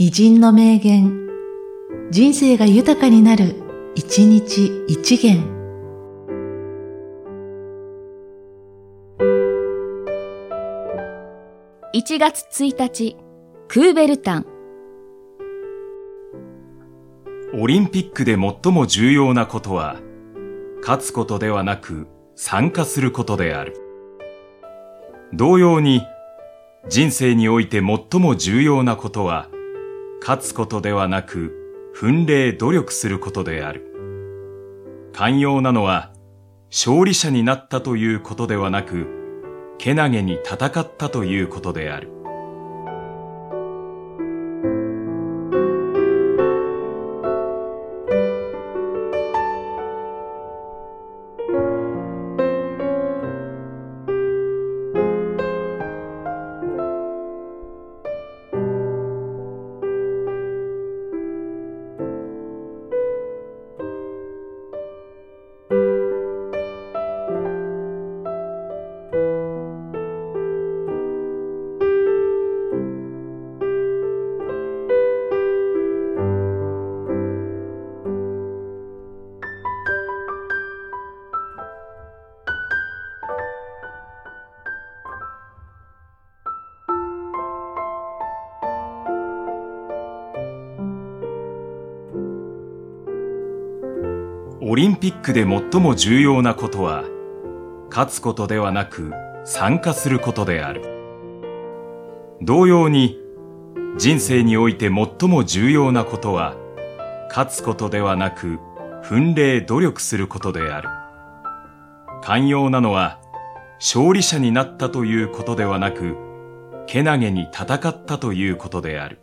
偉人の名言、人生が豊かになる、一日一元。1月1日、クーベルタン。オリンピックで最も重要なことは、勝つことではなく参加することである。同様に、人生において最も重要なことは、勝つことではなく、奮励努力することである。寛容なのは、勝利者になったということではなく、けなげに戦ったということである。オリンピックで最も重要なことは、勝つことではなく参加することである。同様に、人生において最も重要なことは、勝つことではなく奮励努力することである。寛容なのは、勝利者になったということではなく、けなげに戦ったということである。